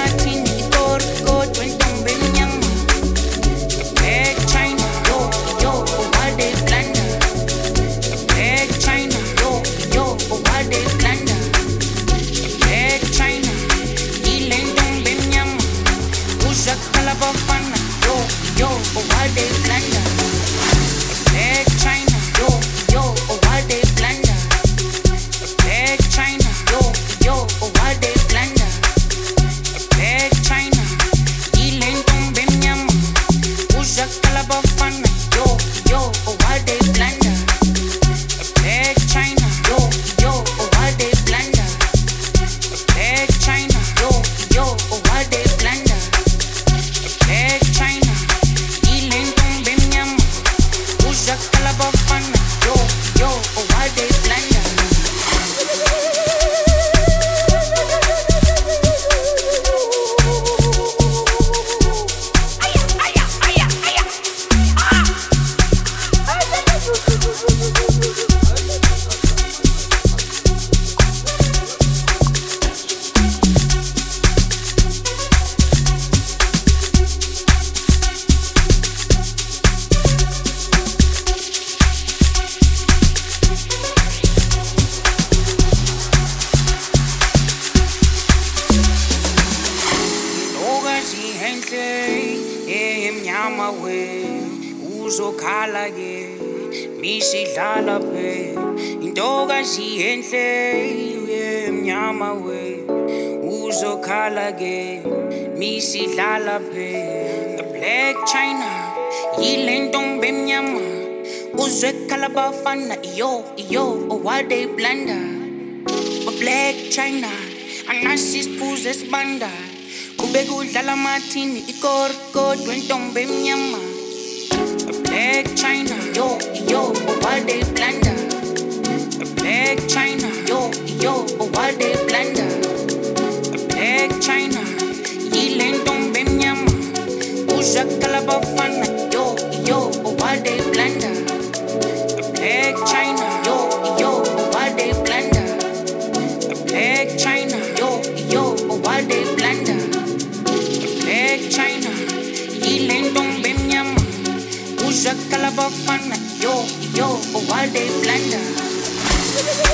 my team. kuhle emnyama we uzokhala ke misidlala phe. Into kanje enhle emnyama we uzokhala ke misidlala phe. The black china yile ntombi emnyama uzwe khala bafana iyo iyo owade blanda black china anasisiphuze sibanda kube kudlala amathini ikorkodwe entombe emnyama A black china yo yo owade blanda black china yo yo owade blanda black china yile ntombe emnyama uzakala bafana yo yo owade blanda Black China, yo, yo, why they blender? Black China, yo, yo, why they blender? Uzakala bafana, yo, yo, why they blender?